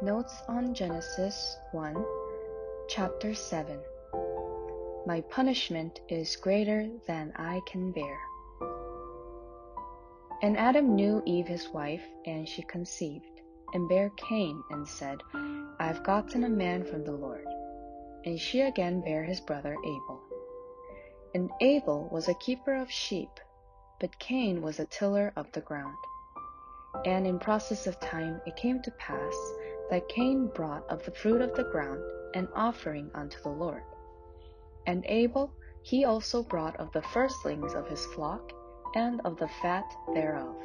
Notes on Genesis 1, Chapter 7 My punishment is greater than I can bear. And Adam knew Eve his wife, and she conceived, and bare Cain, and said, I have gotten a man from the Lord. And she again bare his brother Abel. And Abel was a keeper of sheep, but Cain was a tiller of the ground. And in process of time it came to pass that Cain brought of the fruit of the ground an offering unto the Lord. And Abel he also brought of the firstlings of his flock and of the fat thereof.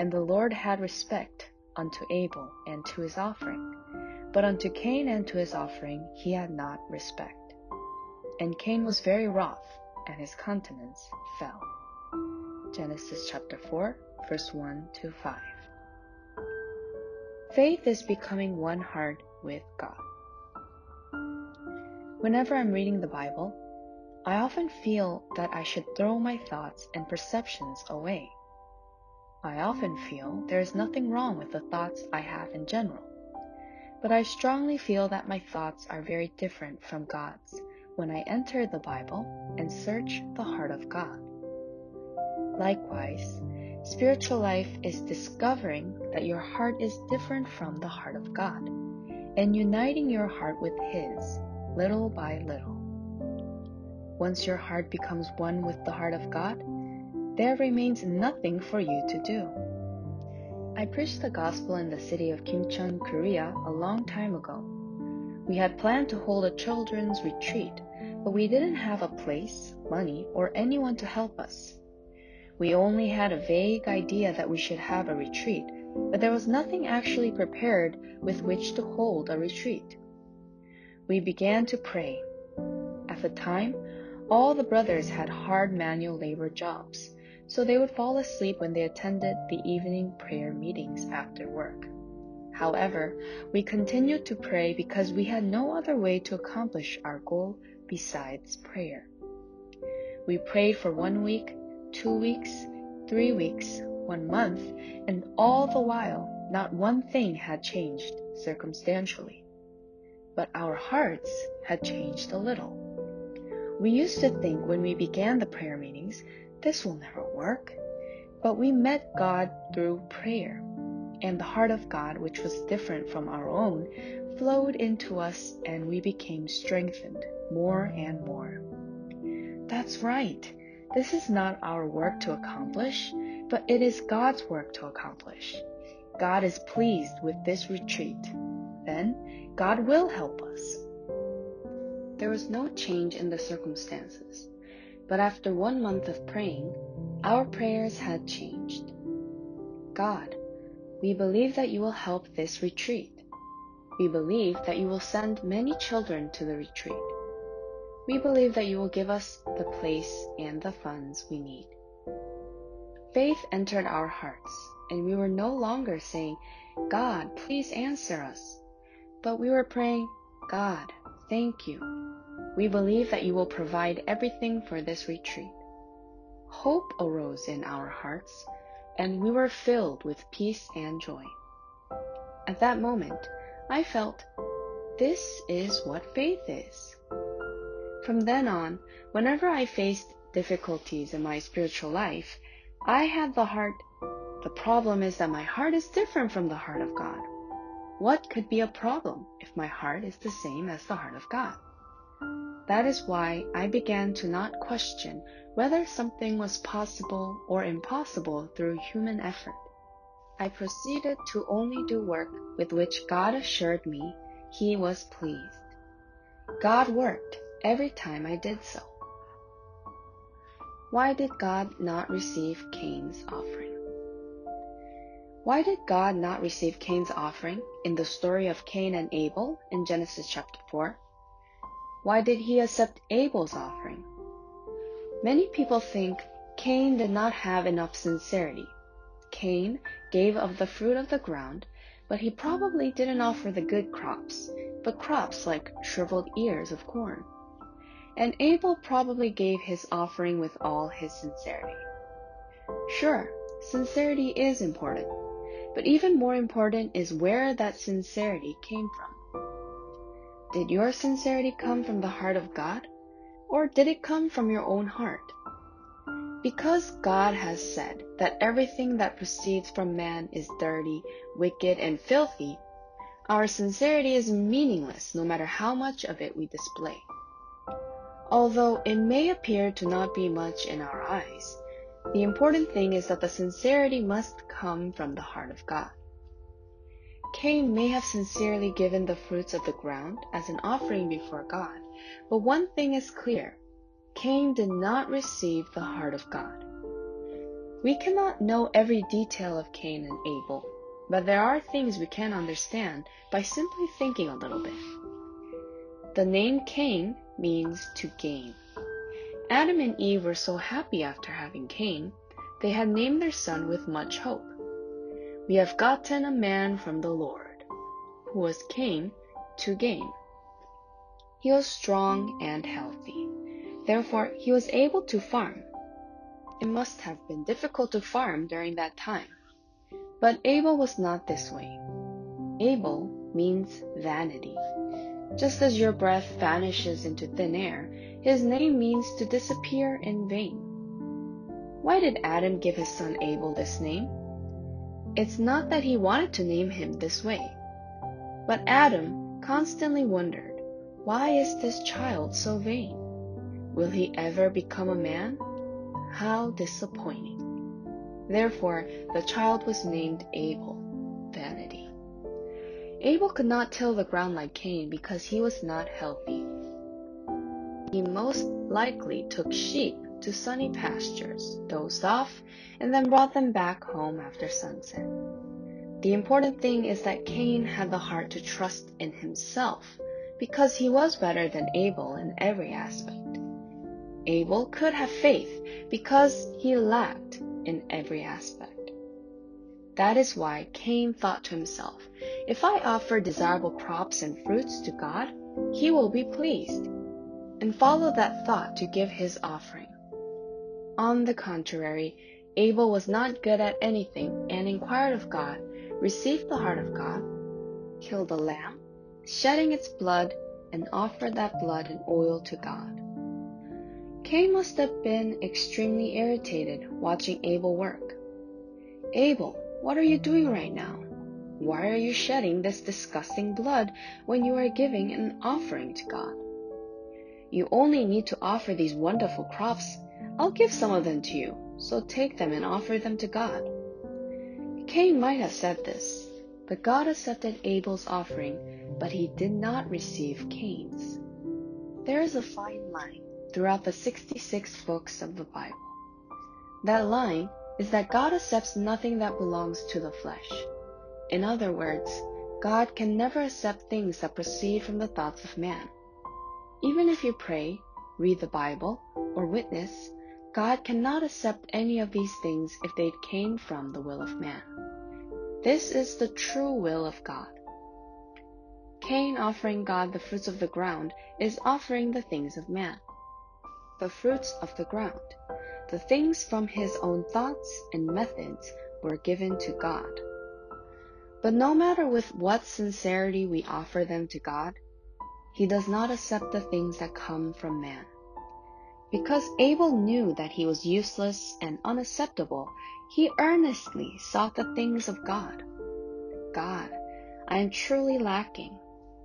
And the Lord had respect unto Abel and to his offering, but unto Cain and to his offering he had not respect. And Cain was very wroth, and his countenance fell. Genesis chapter 4, verse 1 to 5. Faith is becoming one heart with God. Whenever I'm reading the Bible, I often feel that I should throw my thoughts and perceptions away. I often feel there is nothing wrong with the thoughts I have in general, but I strongly feel that my thoughts are very different from God's when I enter the Bible and search the heart of God. Likewise, spiritual life is discovering that your heart is different from the heart of God and uniting your heart with His little by little. Once your heart becomes one with the heart of God, there remains nothing for you to do. I preached the gospel in the city of Kimcheon, Korea a long time ago. We had planned to hold a children's retreat, but we didn't have a place, money, or anyone to help us. We only had a vague idea that we should have a retreat, but there was nothing actually prepared with which to hold a retreat. We began to pray. At the time, all the brothers had hard manual labor jobs, so they would fall asleep when they attended the evening prayer meetings after work. However, we continued to pray because we had no other way to accomplish our goal besides prayer. We prayed for one week, two weeks, three weeks, one month, and all the while, not one thing had changed circumstantially. But our hearts had changed a little. We used to think when we began the prayer meetings, this will never work. But we met God through prayer, and the heart of God, which was different from our own, flowed into us, and we became strengthened more and more. That's right. This is not our work to accomplish, but it is God's work to accomplish. God is pleased with this retreat. Then God will help us. There was no change in the circumstances, but after one month of praying, our prayers had changed. God, we believe that you will help this retreat. We believe that you will send many children to the retreat. We believe that you will give us the place and the funds we need. Faith entered our hearts, and we were no longer saying, God, please answer us. But we were praying, God, thank you. We believe that you will provide everything for this retreat. Hope arose in our hearts, and we were filled with peace and joy. At that moment, I felt, this is what faith is. From then on, whenever I faced difficulties in my spiritual life, I had the heart. The problem is that my heart is different from the heart of God. What could be a problem if my heart is the same as the heart of God? That is why I began to not question whether something was possible or impossible through human effort. I proceeded to only do work with which God assured me He was pleased. God worked every time I did so. Why did God not receive Cain's offering? Why did God not receive Cain's offering in the story of Cain and Abel in Genesis chapter 4? Why did he accept Abel's offering? Many people think Cain did not have enough sincerity. Cain gave of the fruit of the ground, but he probably didn't offer the good crops, but crops like shriveled ears of corn and Abel probably gave his offering with all his sincerity. Sure, sincerity is important, But even more important is where that sincerity came from. Did your sincerity come from the heart of God? Or did it come from your own heart? Because God has said that everything that proceeds from man is dirty, wicked, and filthy, our sincerity is meaningless no matter how much of it we display. Although it may appear to not be much in our eyes, the important thing is that the sincerity must come from the heart of God. Cain may have sincerely given the fruits of the ground as an offering before God, but one thing is clear Cain did not receive the heart of God. We cannot know every detail of Cain and Abel, but there are things we can understand by simply thinking a little bit. The name Cain means to gain. Adam and Eve were so happy after having Cain, they had named their son with much hope. We have gotten a man from the Lord, who was Cain to gain. He was strong and healthy. Therefore, he was able to farm. It must have been difficult to farm during that time. But Abel was not this way. Abel means vanity. Just as your breath vanishes into thin air, his name means to disappear in vain. Why did Adam give his son Abel this name? It's not that he wanted to name him this way, but Adam constantly wondered, why is this child so vain? Will he ever become a man? How disappointing. Therefore, the child was named Abel, vanity. Abel could not till the ground like Cain because he was not healthy. He most likely took sheep to sunny pastures, dozed off, and then brought them back home after sunset. The important thing is that Cain had the heart to trust in himself because he was better than Abel in every aspect. Abel could have faith because he lacked in every aspect. That is why Cain thought to himself, if I offer desirable crops and fruits to God, he will be pleased, and followed that thought to give his offering. On the contrary, Abel was not good at anything and inquired of God, received the heart of God, killed a lamb, shedding its blood, and offered that blood and oil to God. Cain must have been extremely irritated watching Abel work. Abel, what are you doing right now? Why are you shedding this disgusting blood when you are giving an offering to God? You only need to offer these wonderful crops. I'll give some of them to you, so take them and offer them to God. Cain might have said this, but God accepted Abel's offering, but he did not receive Cain's. There is a fine line throughout the 66 books of the Bible. That line is that God accepts nothing that belongs to the flesh. In other words, God can never accept things that proceed from the thoughts of man. Even if you pray, read the Bible, or witness, God cannot accept any of these things if they came from the will of man. This is the true will of God. Cain offering God the fruits of the ground is offering the things of man the fruits of the ground. The things from his own thoughts and methods were given to God. But no matter with what sincerity we offer them to God, he does not accept the things that come from man. Because Abel knew that he was useless and unacceptable, he earnestly sought the things of God. God, I am truly lacking.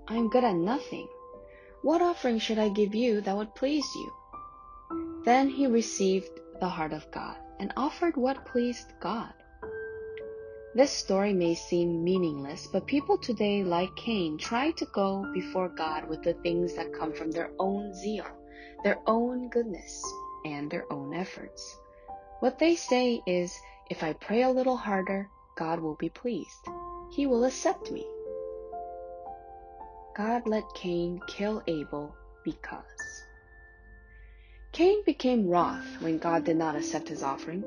I am good at nothing. What offering should I give you that would please you? Then he received the heart of God and offered what pleased God. This story may seem meaningless, but people today, like Cain, try to go before God with the things that come from their own zeal, their own goodness, and their own efforts. What they say is, if I pray a little harder, God will be pleased. He will accept me. God let Cain kill Abel because. Cain became wroth when God did not accept his offering.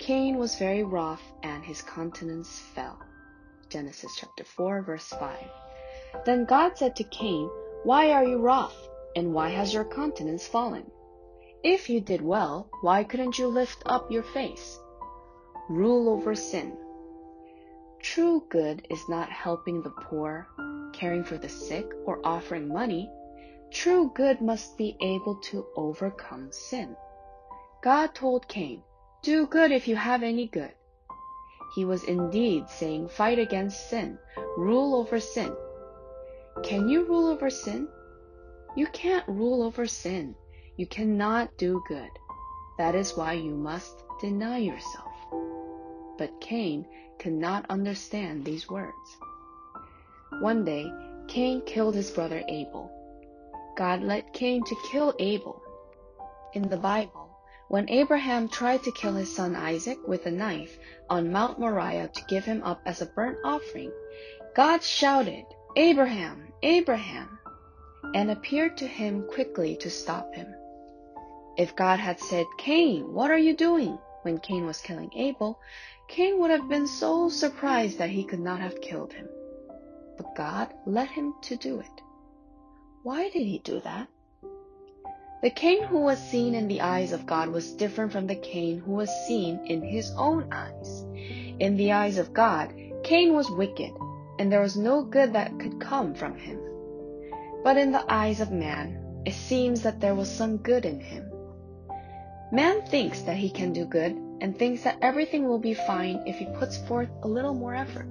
Cain was very wroth and his countenance fell. Genesis chapter 4 verse 5. Then God said to Cain, Why are you wroth? And why has your countenance fallen? If you did well, why couldn't you lift up your face? Rule over sin. True good is not helping the poor, caring for the sick, or offering money. True good must be able to overcome sin. God told Cain, Do good if you have any good. He was indeed saying, Fight against sin, rule over sin. Can you rule over sin? You can't rule over sin. You cannot do good. That is why you must deny yourself. But Cain could not understand these words. One day, Cain killed his brother Abel. God led Cain to kill Abel. In the Bible, when Abraham tried to kill his son Isaac with a knife on Mount Moriah to give him up as a burnt offering, God shouted, Abraham, Abraham, and appeared to him quickly to stop him. If God had said, Cain, what are you doing? when Cain was killing Abel, Cain would have been so surprised that he could not have killed him. But God let him to do it. Why did he do that? The Cain who was seen in the eyes of God was different from the Cain who was seen in his own eyes. In the eyes of God, Cain was wicked, and there was no good that could come from him. But in the eyes of man, it seems that there was some good in him. Man thinks that he can do good and thinks that everything will be fine if he puts forth a little more effort.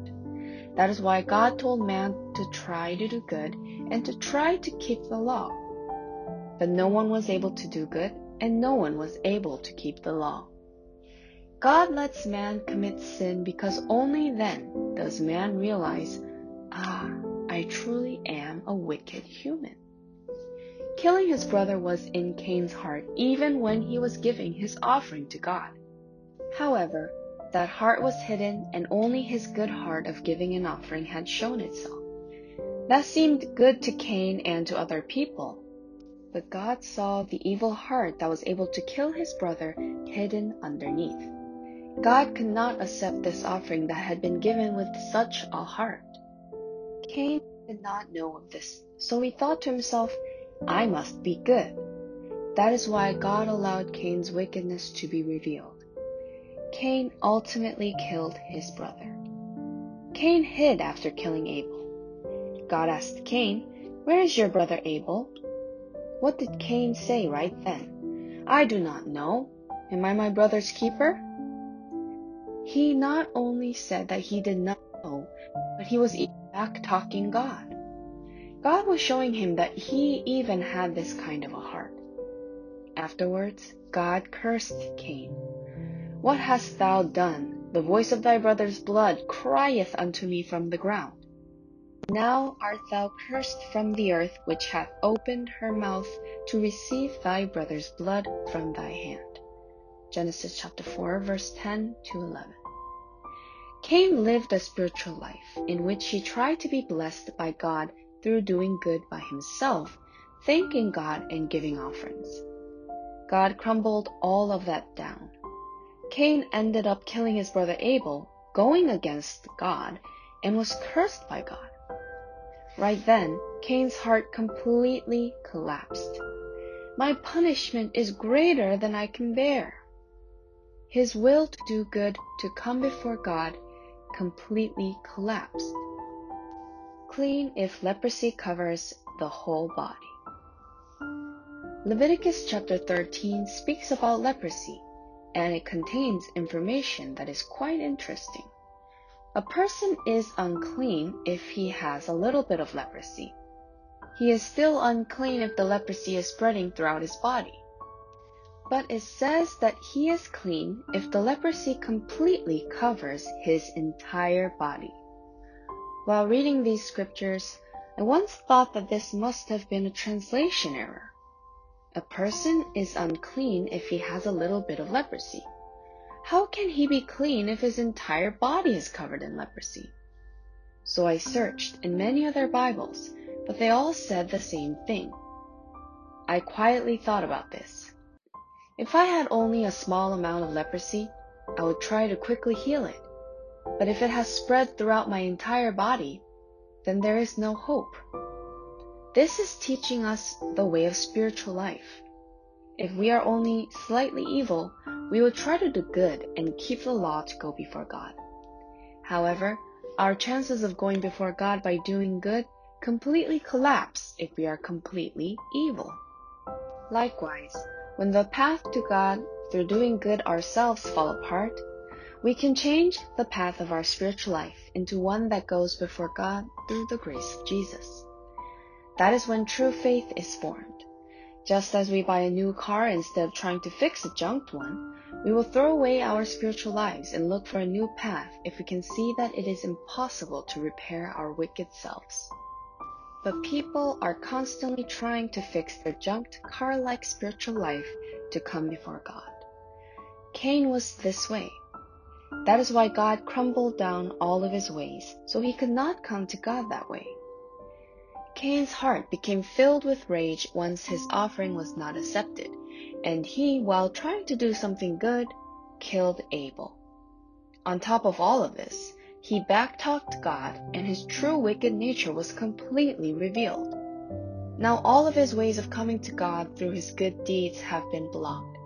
That is why God told man to try to do good and to try to keep the law. But no one was able to do good and no one was able to keep the law. God lets man commit sin because only then does man realize, ah, I truly am a wicked human. Killing his brother was in Cain's heart even when he was giving his offering to God. However, that heart was hidden and only his good heart of giving an offering had shown itself. That seemed good to Cain and to other people. But God saw the evil heart that was able to kill his brother hidden underneath. God could not accept this offering that had been given with such a heart. Cain did not know of this, so he thought to himself, I must be good. That is why God allowed Cain's wickedness to be revealed. Cain ultimately killed his brother. Cain hid after killing Abel. God asked Cain, Where is your brother Abel? What did Cain say right then? I do not know. Am I my brother's keeper? He not only said that he did not know, but he was back talking God. God was showing him that he even had this kind of a heart. Afterwards, God cursed Cain. What hast thou done? The voice of thy brother's blood crieth unto me from the ground. Now art thou cursed from the earth, which hath opened her mouth to receive thy brother's blood from thy hand. Genesis chapter 4, verse 10 to 11. Cain lived a spiritual life in which he tried to be blessed by God through doing good by himself, thanking God and giving offerings. God crumbled all of that down. Cain ended up killing his brother Abel, going against God, and was cursed by God. Right then, Cain's heart completely collapsed. My punishment is greater than I can bear. His will to do good, to come before God, completely collapsed. Clean if leprosy covers the whole body. Leviticus chapter 13 speaks about leprosy and it contains information that is quite interesting. A person is unclean if he has a little bit of leprosy. He is still unclean if the leprosy is spreading throughout his body. But it says that he is clean if the leprosy completely covers his entire body. While reading these scriptures, I once thought that this must have been a translation error. A person is unclean if he has a little bit of leprosy. How can he be clean if his entire body is covered in leprosy? So I searched in many other Bibles, but they all said the same thing. I quietly thought about this. If I had only a small amount of leprosy, I would try to quickly heal it. But if it has spread throughout my entire body, then there is no hope. This is teaching us the way of spiritual life. If we are only slightly evil, we will try to do good and keep the law to go before God. However, our chances of going before God by doing good completely collapse if we are completely evil. Likewise, when the path to God through doing good ourselves fall apart, we can change the path of our spiritual life into one that goes before God through the grace of Jesus. That is when true faith is formed. Just as we buy a new car instead of trying to fix a junked one, we will throw away our spiritual lives and look for a new path if we can see that it is impossible to repair our wicked selves. But people are constantly trying to fix their junked car like spiritual life to come before God. Cain was this way. That is why God crumbled down all of his ways, so he could not come to God that way. Cain's heart became filled with rage once his offering was not accepted, and he, while trying to do something good, killed Abel. On top of all of this, he backtalked God, and his true wicked nature was completely revealed. Now all of his ways of coming to God through his good deeds have been blocked.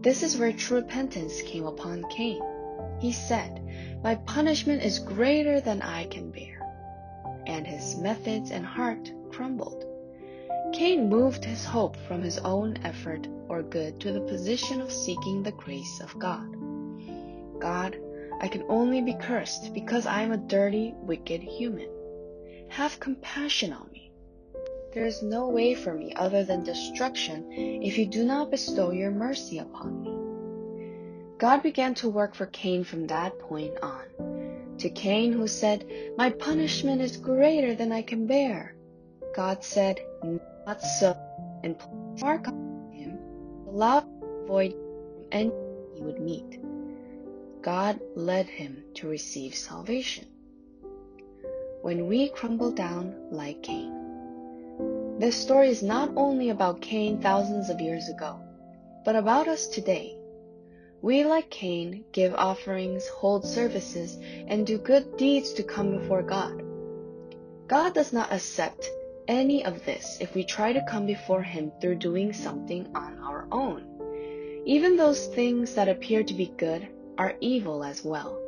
This is where true repentance came upon Cain. He said, My punishment is greater than I can bear. And his methods and heart crumbled. Cain moved his hope from his own effort or good to the position of seeking the grace of God. God, I can only be cursed because I am a dirty, wicked human. Have compassion on me. There is no way for me other than destruction if you do not bestow your mercy upon me. God began to work for Cain from that point on. To Cain, who said, My punishment is greater than I can bear, God said, Not so, and placed a mark on him, allowed him to avoid any he would meet. God led him to receive salvation. When we crumble down like Cain. This story is not only about Cain thousands of years ago, but about us today we, like Cain, give offerings, hold services, and do good deeds to come before God. God does not accept any of this if we try to come before Him through doing something on our own. Even those things that appear to be good are evil as well.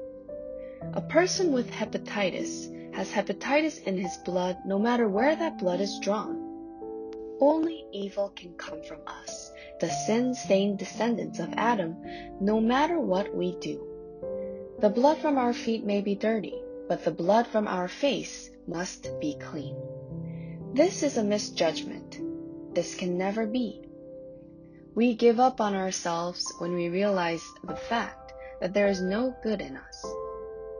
A person with hepatitis has hepatitis in his blood no matter where that blood is drawn. Only evil can come from us the sin-stained descendants of Adam, no matter what we do. The blood from our feet may be dirty, but the blood from our face must be clean. This is a misjudgment. This can never be. We give up on ourselves when we realize the fact that there is no good in us.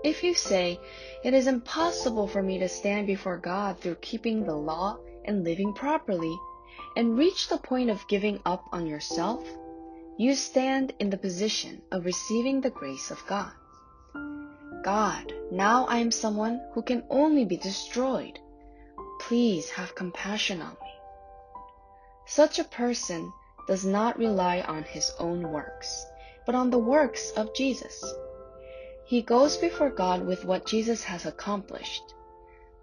If you say, it is impossible for me to stand before God through keeping the law and living properly, and reach the point of giving up on yourself, you stand in the position of receiving the grace of God. God, now I am someone who can only be destroyed. Please have compassion on me. Such a person does not rely on his own works, but on the works of Jesus. He goes before God with what Jesus has accomplished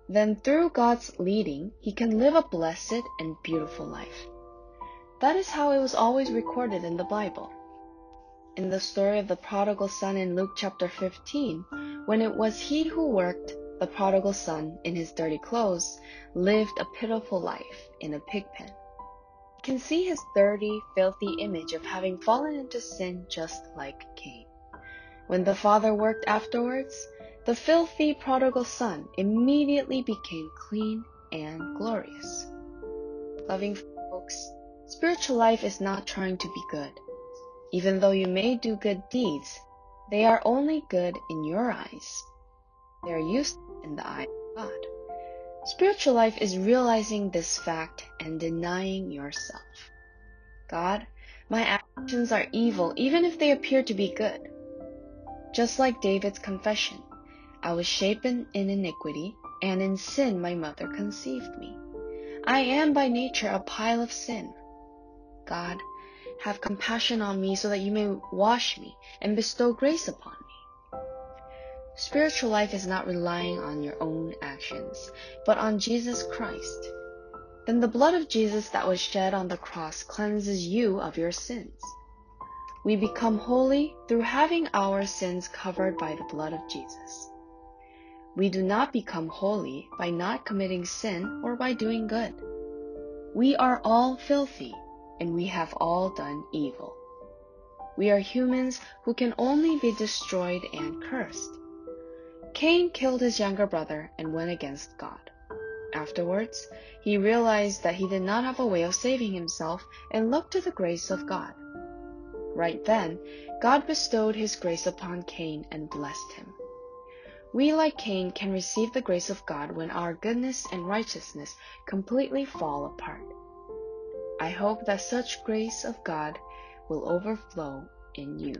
then through God's leading, he can live a blessed and beautiful life. That is how it was always recorded in the Bible. In the story of the prodigal son in Luke chapter 15, when it was he who worked, the prodigal son, in his dirty clothes, lived a pitiful life in a pig pen. You can see his dirty, filthy image of having fallen into sin just like Cain. When the father worked afterwards, the filthy prodigal son immediately became clean and glorious. Loving folks, spiritual life is not trying to be good. Even though you may do good deeds, they are only good in your eyes. They are useless in the eye of God. Spiritual life is realizing this fact and denying yourself. God, my actions are evil even if they appear to be good. Just like David's confession, I was shapen in iniquity, and in sin my mother conceived me. I am by nature a pile of sin. God, have compassion on me so that you may wash me and bestow grace upon me. Spiritual life is not relying on your own actions, but on Jesus Christ. Then the blood of Jesus that was shed on the cross cleanses you of your sins. We become holy through having our sins covered by the blood of Jesus. We do not become holy by not committing sin or by doing good. We are all filthy, and we have all done evil. We are humans who can only be destroyed and cursed. Cain killed his younger brother and went against God. Afterwards, he realized that he did not have a way of saving himself and looked to the grace of God. Right then, God bestowed his grace upon Cain and blessed him. We, like Cain, can receive the grace of God when our goodness and righteousness completely fall apart. I hope that such grace of God will overflow in you.